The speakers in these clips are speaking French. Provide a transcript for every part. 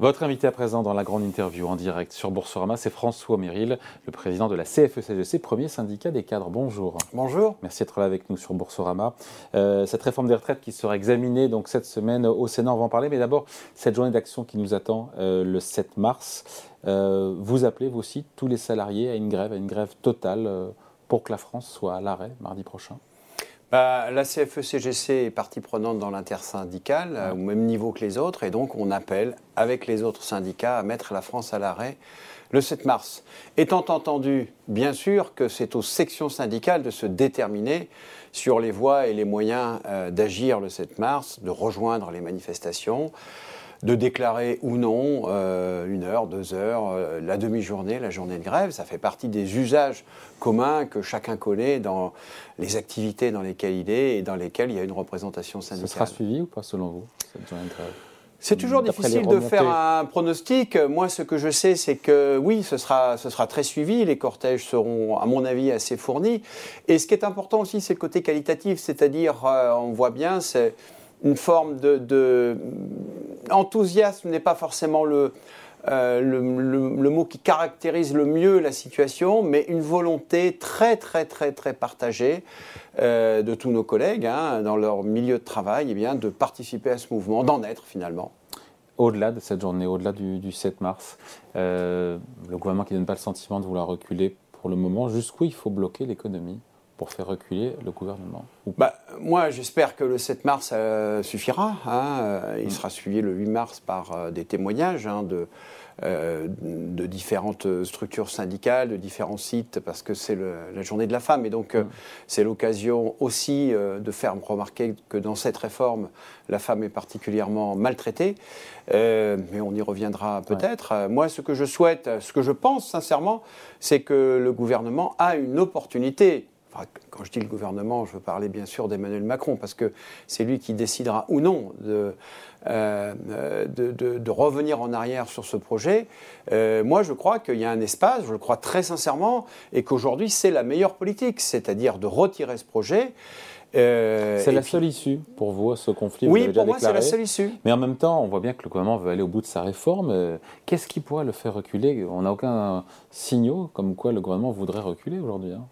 Votre invité à présent dans la grande interview en direct sur Boursorama, c'est François Méril, le président de la CFE-CGC, e premier syndicat des cadres. Bonjour. Bonjour. Merci d'être là avec nous sur Boursorama. Euh, cette réforme des retraites qui sera examinée donc cette semaine au Sénat, on va en parler. Mais d'abord, cette journée d'action qui nous attend euh, le 7 mars. Euh, vous appelez, vous aussi, tous les salariés à une grève, à une grève totale pour que la France soit à l'arrêt mardi prochain bah, la CFE-CGC e est partie prenante dans l'intersyndicale, au même niveau que les autres, et donc on appelle, avec les autres syndicats, à mettre la France à l'arrêt le 7 mars. Étant entendu, bien sûr, que c'est aux sections syndicales de se déterminer sur les voies et les moyens euh, d'agir le 7 mars, de rejoindre les manifestations de déclarer ou non euh, une heure, deux heures, euh, la demi-journée, la journée de grève. Ça fait partie des usages communs que chacun connaît dans les activités dans lesquelles il est et dans lesquelles il y a une représentation syndicale. Ce sera suivi ou pas selon vous, cette journée de grève? C'est toujours difficile de faire un pronostic. Moi, ce que je sais, c'est que oui, ce sera, ce sera très suivi. Les cortèges seront, à mon avis, assez fournis. Et ce qui est important aussi, c'est le côté qualitatif. C'est-à-dire, euh, on voit bien, c'est une forme de, enthousiasme n'est pas forcément le, euh, le, mot qui caractérise le mieux la situation, mais une volonté très très très très partagée euh, de tous nos collègues hein, dans leur milieu de travail, eh bien, de participer à ce mouvement, d'en être finalement. Au-delà de cette journée, au-delà du, 7 mars, euh, le gouvernement qui ne donne pas le sentiment de vouloir reculer pour le moment, jusqu'où il faut bloquer l'économie? Pour faire reculer le gouvernement bah, Moi, j'espère que le 7 mars suffira. Hein. Euh, il mm. sera suivi le 8 mars par euh, des témoignages hein, de, euh, de différentes structures syndicales, de différents sites, parce que c'est la journée de la femme. Et donc, mm. c'est l'occasion aussi de faire remarquer que dans cette réforme, la femme est particulièrement maltraitée. mais on y reviendra peut-être. Moi, ce que je souhaite, ce que je pense sincèrement, c'est que le gouvernement a une opportunité quand je dis le gouvernement, je veux parler bien sûr d'Emmanuel Macron, parce que c'est lui qui décidera ou non de, euh, de, revenir en arrière sur ce projet. Euh, moi, je crois qu'il y a un espace, je le crois très sincèrement, et qu'aujourd'hui, c'est la meilleure politique, c'est-à-dire de retirer ce projet. Euh, c'est la seule issue pour vous, ce conflit Oui, pour moi, c'est la seule issue. Mais en même temps, on voit bien que le gouvernement veut aller au bout de sa réforme. Qu'est-ce qui pourrait le faire reculer? On n'a aucun signal comme quoi le gouvernement voudrait reculer aujourd'hui. Hein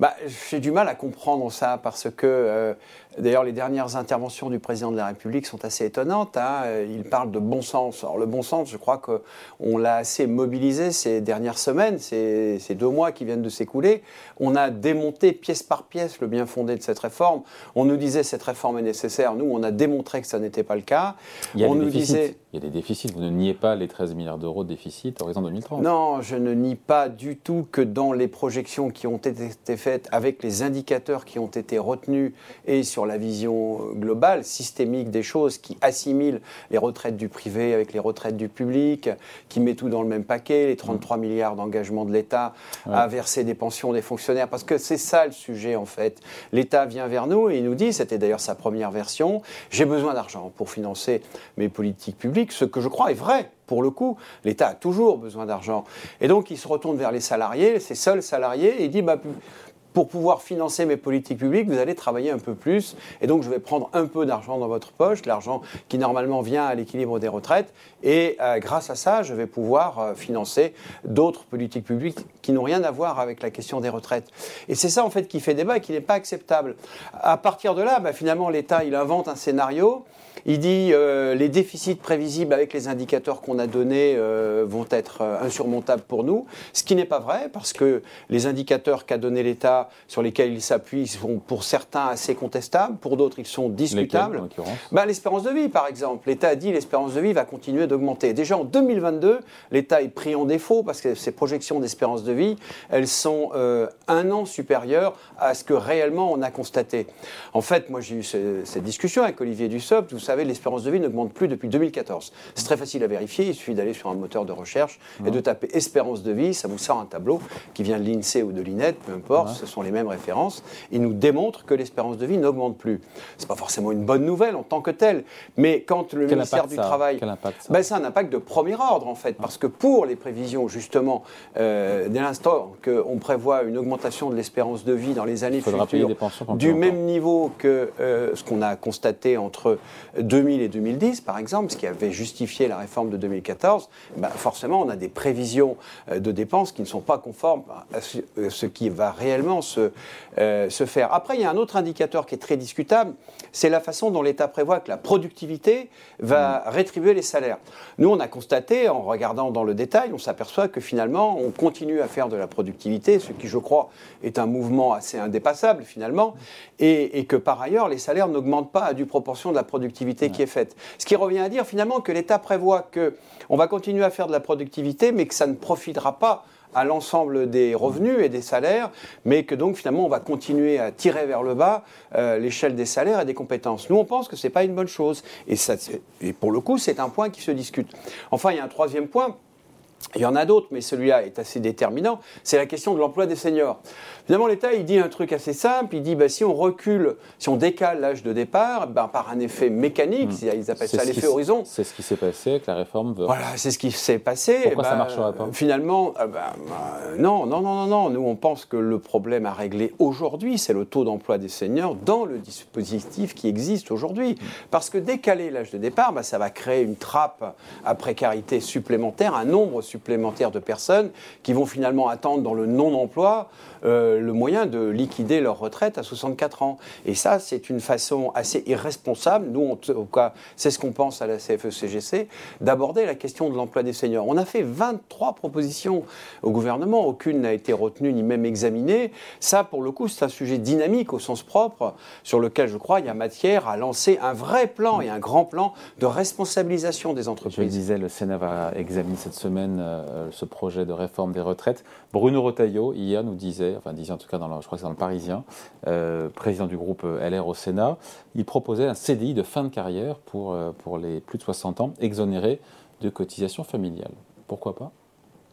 bah, J'ai du mal à comprendre ça parce que, euh, d'ailleurs, les dernières interventions du président de la République sont assez étonnantes. Hein. Il parle de bon sens. Alors, le bon sens, je crois qu'on l'a assez mobilisé ces dernières semaines, ces, ces deux mois qui viennent de s'écouler. On a démonté pièce par pièce le bien fondé de cette réforme. On nous disait cette réforme est nécessaire. Nous, on a démontré que ça n'était pas le cas. Il y a, nous disait... Il y a des déficits. Vous ne niez pas les 13 milliards d'euros de déficit horizon 2030. Non, je ne nie pas du tout que dans les projections qui ont été faites avec les indicateurs qui ont été retenus et sur la vision globale, systémique des choses, qui assimilent les retraites du privé avec les retraites du public, qui met tout dans le même paquet, les 33 milliards d'engagement de l'État à verser des pensions des fonctionnaires, parce que c'est ça le sujet en fait. L'État vient vers nous et il nous dit, c'était d'ailleurs sa première version, j'ai besoin d'argent pour financer mes politiques publiques, ce que je crois est vrai pour le coup, l'État a toujours besoin d'argent. Et donc, il se retourne vers les salariés, ses seuls salariés, et il dit bah, pour pouvoir financer mes politiques publiques, vous allez travailler un peu plus. Et donc, je vais prendre un peu d'argent dans votre poche, l'argent qui normalement vient à l'équilibre des retraites. Et euh, grâce à ça, je vais pouvoir euh, financer d'autres politiques publiques qui n'ont rien à voir avec la question des retraites. Et c'est ça, en fait, qui fait débat et qui n'est pas acceptable. À partir de là, bah, finalement, l'État, il invente un scénario il dit euh, les déficits prévisibles avec les indicateurs qu'on a donnés euh, vont être euh, insurmontables pour nous, ce qui n'est pas vrai parce que les indicateurs qu'a donné l'État sur lesquels il s'appuie sont pour certains assez contestables, pour d'autres ils sont discutables. Bah, l'espérance de vie par exemple, l'État a dit l'espérance de vie va continuer d'augmenter. Déjà en 2022, l'État est pris en défaut parce que ses projections d'espérance de vie, elles sont un an supérieures à ce que réellement on a constaté. En fait, moi j'ai eu cette discussion avec Olivier Dussopt, vous savez, l'espérance de vie n'augmente plus depuis 2014. C'est très facile à vérifier, il suffit d'aller sur un moteur de recherche et de taper espérance de vie, ça vous sort un tableau qui vient de l'INSEE ou de l'INET, peu importe, sont les mêmes références, ils nous démontrent que l'espérance de vie n'augmente plus. C'est pas forcément une bonne nouvelle en tant que telle, mais quand le ministère du Travail, ben, c'est un impact de premier ordre en fait, parce que pour les prévisions justement, euh, dès l'instant qu'on prévoit une augmentation de l'espérance de vie dans les années futures, du même niveau que euh, ce qu'on a constaté entre 2000 et 2010 par exemple, ce qui avait justifié la réforme de 2014, ben, forcément on a des prévisions euh, de dépenses qui ne sont pas conformes à ce, qui va réellement se, se faire. Après, il y a un autre indicateur qui est très discutable, c'est la façon dont l'État prévoit que la productivité va mm. rétribuer les salaires. Nous, on a constaté, en regardant dans le détail, on s'aperçoit que finalement, on continue à faire de la productivité, ce qui, je crois, est un mouvement assez indépassable finalement, et, que par ailleurs, les salaires n'augmentent pas à due proportion de la productivité qui est faite. Ce qui revient à dire finalement que l'État prévoit qu'on va continuer à faire de la productivité, mais que ça ne profitera pas à l'ensemble des revenus et des salaires, mais que donc finalement on va continuer à tirer vers le bas euh, l'échelle des salaires et des compétences. Nous on pense que ce n'est pas une bonne chose, et, ça, et pour le coup c'est un point qui se discute. Enfin il y a un troisième point il y en a d'autres, mais celui-là est assez déterminant, c'est la question de l'emploi des seniors. Finalement, l'État, il dit un truc assez simple, il dit bah, si on recule, si on décale l'âge de départ, ben, par un effet mécanique, hmm. ils appellent ça l'effet horizon. C'est ce qui s'est passé avec la réforme. Voilà, c'est ce qui s'est passé. Pourquoi ça ne bah, marchera pas? Finalement, euh, bah, non, non, non, non, non. Nous, on pense que le problème à régler aujourd'hui, c'est le taux d'emploi des seniors dans le dispositif qui existe aujourd'hui. Hmm. Parce que décaler l'âge de départ, ça va créer une trappe à précarité supplémentaire, un nombre supplémentaire de personnes qui vont finalement attendre dans le non-emploi euh, le moyen de liquider leur retraite à 64 ans. Et ça, c'est une façon assez irresponsable, nous en tout cas, c'est ce qu'on pense à la CFE-CGC, e d'aborder la question de l'emploi des seniors. On a fait 23 propositions au gouvernement, aucune n'a été retenue ni même examinée. Ça, pour le coup, c'est un sujet dynamique au sens propre, sur lequel je crois il y a matière à lancer un vrai plan et un grand plan de responsabilisation des entreprises. Je le disais, le Sénat va examiner cette semaine euh, ce projet de réforme des retraites. Bruno Retailleau, hier, nous disait, enfin disait en tout cas, dans je crois que c'est dans le Parisien, euh, président du groupe LR au Sénat, il proposait un CDI de fin de carrière pour, euh, pour les plus de 60 ans, exonérés de cotisations familiales. Pourquoi pas?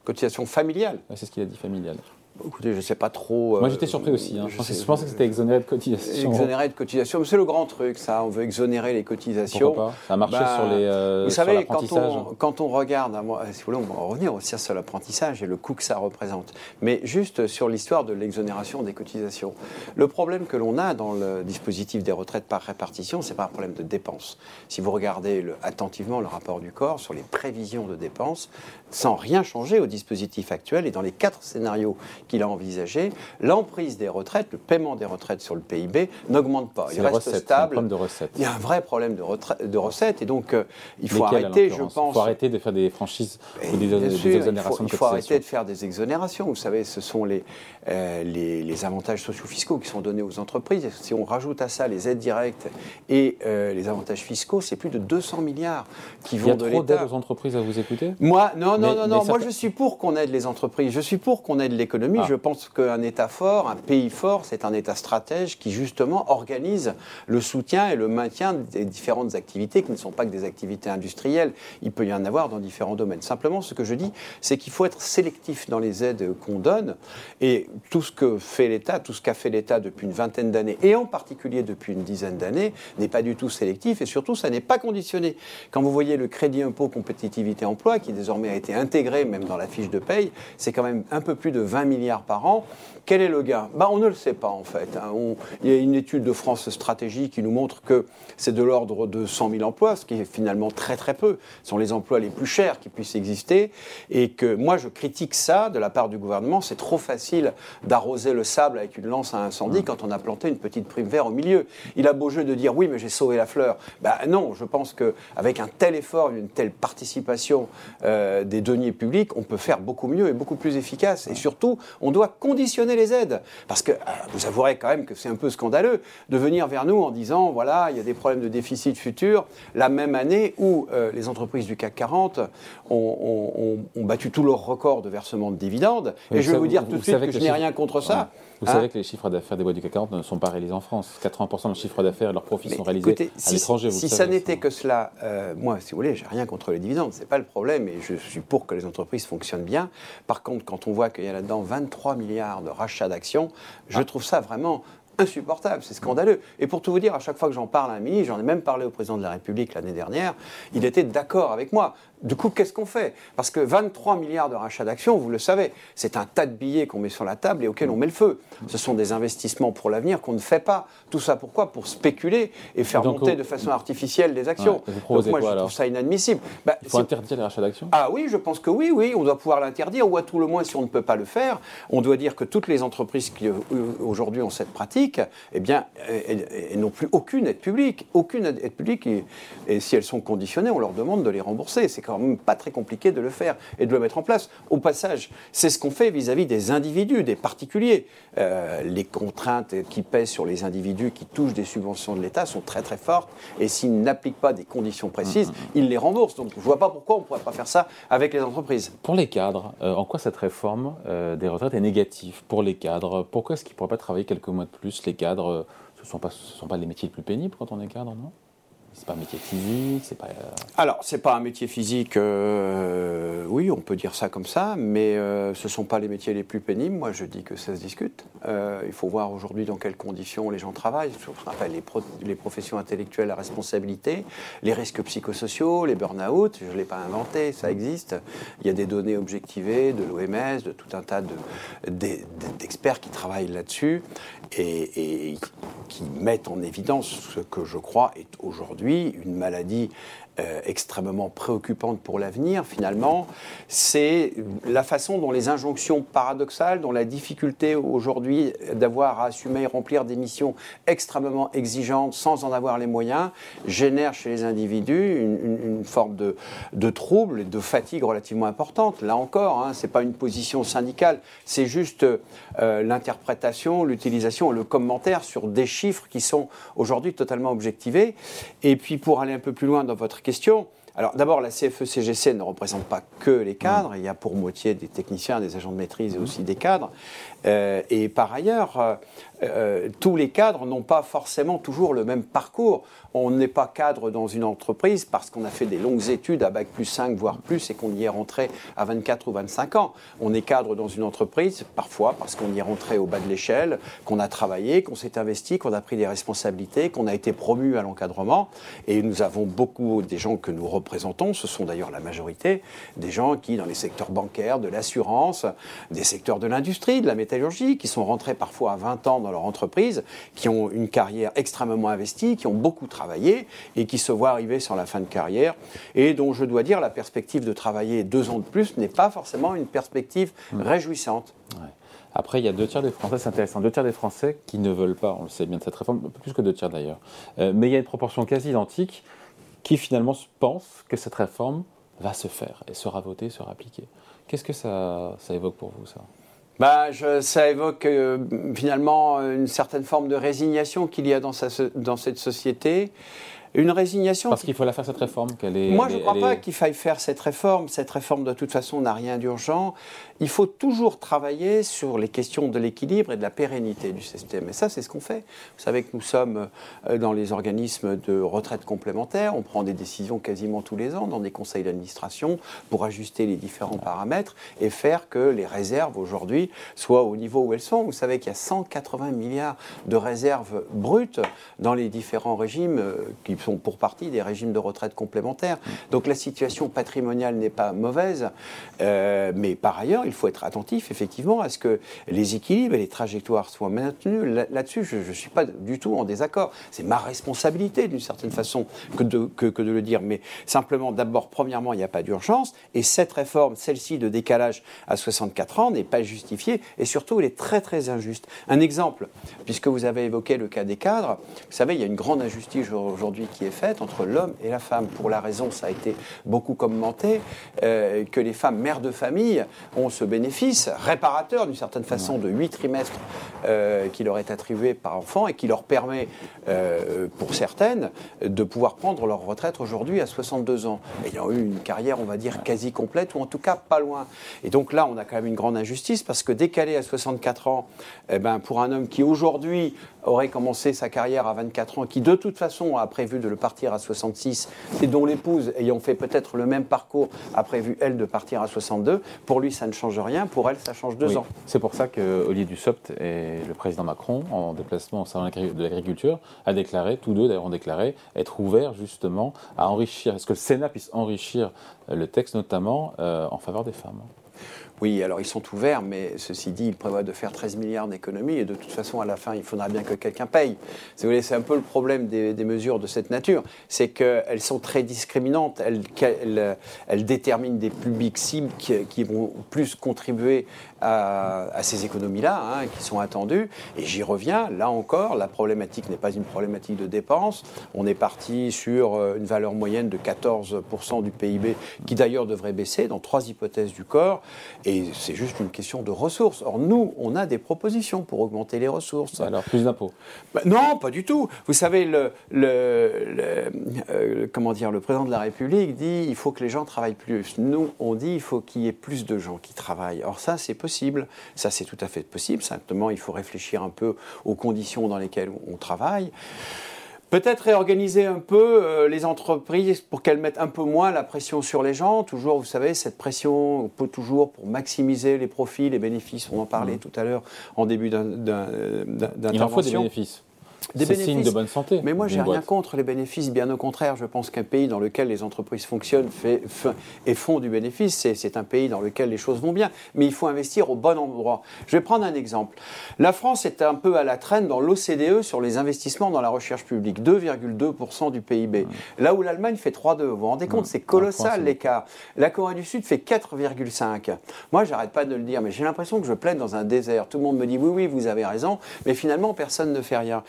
Cotisation familiale C'est ce qu'il a dit, familiale. Écoutez, je ne sais pas trop. Moi, j'étais surpris aussi. Hein. Je, pensais, que c'était exonéré de cotisations. Exonéré de cotisations. C'est le grand truc, ça. On veut exonérer les cotisations. Pourquoi pas? Ça a marché bah, sur les. Euh, vous savez, quand on, quand on regarde, moi, si vous voulez, on va revenir aussi sur l'apprentissage et le coût que ça représente. Mais juste sur l'histoire de l'exonération des cotisations. Le problème que l'on a dans le dispositif des retraites par répartition, c'est pas un problème de dépenses. Si vous regardez attentivement le rapport du corps sur les prévisions de dépenses, sans rien changer au dispositif actuel et dans les quatre scénarios qu'il a envisagé, l'emprise des retraites, le paiement des retraites sur le PIB n'augmente pas. Il reste stable. de recettes. Il y a un vrai problème de, de recettes et donc euh, il faut arrêter, je pense. Il faut arrêter de faire des franchises ou des, exonérations. Il faut, il faut arrêter de faire des exonérations. Vous savez, ce sont les, euh, les, les, avantages sociaux-fiscaux qui sont donnés aux entreprises. Si on rajoute à ça les aides directes et euh, les avantages fiscaux, c'est plus de 200 milliards qui vont de l'État. Il y a trop d'aides aux entreprises à vous écouter? Moi, non, non, non, non. Moi, je suis pour qu'on aide les entreprises. Je suis pour qu'on aide l'économie. Je pense qu'un État fort, un pays fort, c'est un État stratège qui justement organise le soutien et le maintien des différentes activités qui ne sont pas que des activités industrielles. Il peut y en avoir dans différents domaines. Simplement, ce que je dis, c'est qu'il faut être sélectif dans les aides qu'on donne. Et tout ce que fait l'État, tout ce qu'a fait l'État depuis une vingtaine d'années, et en particulier depuis une dizaine d'années, n'est pas du tout sélectif. Et surtout, ça n'est pas conditionné. Quand vous voyez le crédit impôt compétitivité emploi, qui désormais a été intégré même dans la fiche de paye, c'est quand même un peu plus de 20 milliards par an. Quel est le gain? Bah, On ne le sait pas en fait. Hein. il y a une étude de France Stratégie qui nous montre que c'est de l'ordre de 100 000 emplois, ce qui est finalement très très peu. Ce sont les emplois les plus chers qui puissent exister. Et que moi je critique ça de la part du gouvernement. C'est trop facile d'arroser le sable avec une lance à incendie quand on a planté une petite prime verte au milieu. Il a beau jeu de dire oui mais j'ai sauvé la fleur. Ben non, je pense qu'avec un tel effort, une telle participation euh, des deniers publics, on peut faire beaucoup mieux et beaucoup plus efficace. Et surtout, on doit conditionner les aides. Parce que euh, vous avouerez quand même que c'est un peu scandaleux de venir vers nous en disant voilà, il y a des problèmes de déficit futur, la même année où euh, les entreprises du CAC 40 ont, battu tous leurs records de versement de dividendes. et je vais vous dire tout de suite que, je n'ai rien contre ça. Vous savez que les chiffres d'affaires des boîtes du CAC 40 ne sont pas réalisés en France. 80% de leurs chiffres d'affaires et leurs profits sont réalisés à l'étranger. Si ça n'était que cela, euh, moi, si vous voulez, j'ai rien contre les dividendes, c'est pas le problème, et je suis pour que les entreprises fonctionnent bien. Par contre, quand on voit qu'il y a là-dedans 23 milliards de rachats d'actions. Je ah. trouve ça vraiment insupportable, c'est scandaleux. Et pour tout vous dire, à chaque fois que j'en parle à un ministre, j'en ai même parlé au président de la République l'année dernière, il était d'accord avec moi. Du coup, qu'est-ce qu'on fait? Parce que 23 milliards de rachats d'actions, vous le savez, c'est un tas de billets qu'on met sur la table et auxquels on met le feu. Ce sont des investissements pour l'avenir qu'on ne fait pas. Tout ça pourquoi? Pour spéculer et faire monter de façon artificielle des actions. Donc moi, je trouve ça inadmissible. Bah, Il faut interdire les rachats d'actions? Ah oui, je pense que oui, oui, on doit pouvoir l'interdire, ou à tout le moins, si on ne peut pas le faire, on doit dire que toutes les entreprises qui euh, aujourd'hui ont cette pratique, eh bien, elles, n'ont plus aucune aide publique. Aucune aide publique, et, et si elles sont conditionnées, on leur demande de les rembourser. C'est quand même pas très compliqué de le faire et de le mettre en place. Au passage, c'est ce qu'on fait vis-à-vis des individus, des particuliers. Euh, les contraintes qui pèsent sur les individus qui touchent des subventions de l'État sont très très fortes et s'ils n'appliquent pas des conditions précises, mm, mm, mm. ils les remboursent. Donc je ne vois pas pourquoi on ne pourrait pas faire ça avec les entreprises. Pour les cadres, euh, en quoi cette réforme euh, des retraites est négative pour les cadres? Pourquoi est-ce qu'ils ne pourraient pas travailler quelques mois de plus Les cadres, ce ne sont, pas, ce sont pas les métiers les plus pénibles quand on est cadre, non? C'est pas un métier physique, c'est pas. Euh, Alors, c'est pas un métier physique, euh, oui, on peut dire ça comme ça, mais euh, ce sont pas les métiers les plus pénibles. Moi, je dis que ça se discute. il faut voir aujourd'hui dans quelles conditions les gens travaillent. Ce qu'on appelle les, professions intellectuelles à responsabilité, les risques psychosociaux, les burn-out. Je ne l'ai pas inventé, ça existe. Il y a des données objectivées de l'OMS, de tout un tas d'experts qui travaillent là-dessus et qui mettent en évidence ce que je crois est aujourd'hui une maladie euh, extrêmement préoccupante pour l'avenir, finalement, c'est la façon dont les injonctions paradoxales, dont la difficulté aujourd'hui d'avoir à assumer et remplir des missions extrêmement exigeantes sans en avoir les moyens, génère chez les individus une, forme de, de, trouble de fatigue relativement importante. Là encore, hein, ce n'est pas une position syndicale, c'est juste euh, l'interprétation, l'utilisation et le commentaire sur des chiffres qui sont aujourd'hui totalement objectivés. Et puis pour aller un peu plus loin dans votre question question. Alors d'abord, la CFE-CGC ne représente pas que les cadres, il y a pour moitié des techniciens, des agents de maîtrise et aussi des cadres. Euh, et par ailleurs, euh, euh, tous les cadres n'ont pas forcément toujours le même parcours. On n'est pas cadre dans une entreprise parce qu'on a fait des longues études à bac plus 5, voire plus, et qu'on y est rentré à 24 ou 25 ans. On est cadre dans une entreprise, parfois parce qu'on y est rentré au bas de l'échelle, qu'on a travaillé, qu'on s'est investi, qu'on a pris des responsabilités, qu'on a été promu à l'encadrement. Et nous avons beaucoup des gens que nous représentons, ce sont d'ailleurs la majorité, des gens qui, dans les secteurs bancaires, de l'assurance, des secteurs de l'industrie, de la métallurgie, qui sont rentrés parfois à 20 ans dans leur entreprise, qui ont une carrière extrêmement investie, qui ont beaucoup travaillé et qui se voient arriver sur la fin de carrière et dont je dois dire la perspective de travailler deux ans de plus n'est pas forcément une perspective mmh. réjouissante. Après, il y a deux tiers des Français, c'est intéressant, deux tiers des Français qui ne veulent pas, on le sait bien de cette réforme, plus que deux tiers d'ailleurs. Euh, mais il y a une proportion quasi identique qui finalement pense que cette réforme va se faire et sera votée, sera appliquée. Qu'est-ce que ça, ça évoque pour vous, ça? Bah, ça évoque euh, finalement une certaine forme de résignation qu'il y a dans cette société. Une résignation. Parce qu'il faut la faire cette réforme. Est, Moi, je ne crois pas qu'il faille faire cette réforme. Cette réforme, de toute façon, n'a rien d'urgent il faut toujours travailler sur les questions de l'équilibre et de la pérennité du système. Et ça, c'est ce qu'on fait. Vous savez que nous sommes euh, dans les organismes de retraite complémentaire. On prend des décisions quasiment tous les ans dans des conseils d'administration pour ajuster les différents paramètres et faire que les réserves aujourd'hui soient au niveau où elles sont. Vous savez qu'il y a 180 milliards de réserves brutes dans les différents régimes euh, qui sont pour partie des régimes de retraite complémentaire. Donc la situation patrimoniale n'est pas mauvaise, euh, mais par ailleurs, il faut être attentif effectivement à ce que les équilibres et les trajectoires soient maintenus. Là-dessus, je ne suis pas du tout en désaccord. C'est ma responsabilité d'une certaine façon que, de le dire. Mais simplement, d'abord, premièrement, il n'y a pas d'urgence. Et cette réforme, celle-ci de décalage à 64 ans, n'est pas justifiée. Et surtout, elle est très très injuste. Un exemple, puisque vous avez évoqué le cas des cadres, vous savez, il y a une grande injustice aujourd'hui qui est faite entre l'homme et la femme. Pour la raison, ça a été beaucoup commenté, euh, que les femmes mères de famille ont ce bénéfice réparateur d'une certaine façon de 8 trimestres euh, qui leur est attribué par enfant et qui leur permet, euh, pour certaines, de pouvoir prendre leur retraite aujourd'hui à 62 ans, ayant eu une carrière, on va dire, quasi complète ou en tout cas pas loin. Et donc là, on a quand même une grande injustice parce que décaler à 64 ans, eh ben, pour un homme qui aujourd'hui aurait commencé sa carrière à 24 ans, qui de toute façon a prévu de le partir à 66 et dont l'épouse, ayant fait peut-être le même parcours, a prévu, elle, de partir à 62, pour lui, ça ne change rien. Pour elle, ça change deux ans. C'est pour ça que Olivier Dussopt et le président Macron, en déplacement au salon de l'agriculture, a déclaré, tous deux d'ailleurs ont déclaré, être ouverts justement à enrichir, est-ce que le Sénat puisse enrichir le texte, notamment euh, en faveur des femmes oui, alors ils sont ouverts, mais ceci dit, ils prévoient de faire 13 milliards d'économies et de toute façon, à la fin, il faudra bien que quelqu'un paye. C'est un peu le problème des, mesures de cette nature, c'est qu'elles sont très discriminantes, elles, déterminent des publics cibles qui, vont plus contribuer à, ces économies-là, hein, qui sont attendues. Et j'y reviens, là encore, la problématique n'est pas une problématique de dépenses. On est parti sur euh, une valeur moyenne de 14% du PIB, qui d'ailleurs devrait baisser dans trois hypothèses du corps. C'est juste une question de ressources. Or, nous, on a des propositions pour augmenter les ressources. Alors, plus d'impôts bah, Non, pas du tout. Vous savez, le, euh, comment dire, le président de la République dit il faut que les gens travaillent plus. Nous, on dit il faut qu'il y ait plus de gens qui travaillent. Or, ça, c'est possible. Ça, c'est tout à fait possible. Simplement, il faut réfléchir un peu aux conditions dans lesquelles on travaille. Peut-être réorganiser un peu euh, les entreprises pour qu'elles mettent un peu moins la pression sur les gens. Toujours, vous savez, cette pression peut toujours pour maximiser les profits, les bénéfices. On en parlait mmh. tout à l'heure en début d'intervention. Il en faut des bénéfices. Des signes de bonne santé. Mais moi, j'ai rien contre les bénéfices. Bien au contraire, je pense qu'un pays dans lequel les entreprises fonctionnent fait, et font du bénéfice, c'est un pays dans lequel les choses vont bien. Mais il faut investir au bon endroit. Je vais prendre un exemple. La France est un peu à la traîne dans l'OCDE sur les investissements dans la recherche publique, 2,2% du PIB. Mmh. Là où l'Allemagne fait 3,2. Vous vous rendez compte, mmh. c'est colossal l'écart. La Corée du Sud fait 4,5. Moi, j'arrête pas de le dire, mais j'ai l'impression que je plaide dans un désert. Tout le monde me dit oui, oui, vous avez raison, mais finalement, personne ne fait rien.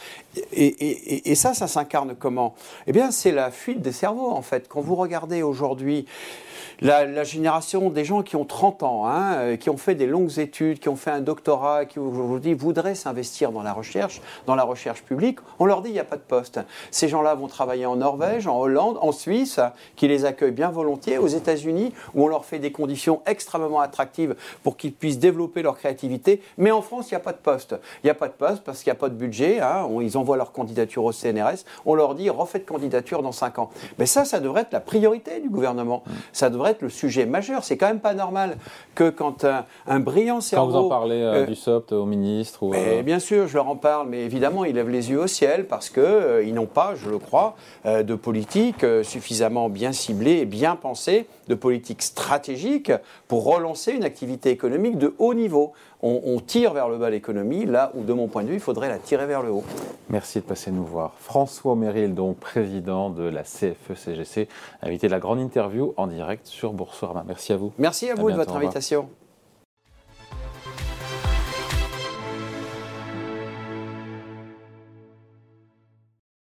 Et, ça, ça s'incarne comment? Eh bien, c'est la fuite des cerveaux, en fait. Quand vous regardez aujourd'hui la, génération des gens qui ont 30 ans, hein, euh, qui ont fait des longues études, qui ont fait un doctorat, qui aujourd'hui voudraient s'investir dans la recherche, dans la recherche publique, on leur dit il n'y a pas de poste. Ces gens-là vont travailler en Norvège, en Hollande, en Suisse, qui les accueillent bien volontiers, aux États-Unis, où on leur fait des conditions extrêmement attractives pour qu'ils puissent développer leur créativité. Mais en France, il n'y a pas de poste. Il n'y a pas de poste parce qu'il n'y a pas de budget. Hein, ils envoient leur candidature au CNRS. On leur dit refaites candidature dans 5 ans. Mais ça, ça devrait être la priorité du gouvernement. Ça devrait le sujet majeur. C'est quand même pas normal que quand un, brillant cerveau... Quand vous en parlez euh, euh, du SOPT au ministre ou, euh, Bien sûr, je leur en parle, mais évidemment, ils lèvent les yeux au ciel parce qu'ils ils n'ont pas, je le crois, de politique suffisamment bien ciblée et bien pensée, de politique stratégique pour relancer une activité économique de haut niveau. On, on tire vers le bas l'économie, là où, de mon point de vue, il faudrait la tirer vers le haut. Merci de passer nous voir. François Méril, donc président de la CFE-CGC, invité de la grande interview en direct sur Boursorama. Merci à vous. Merci à vous de votre invitation.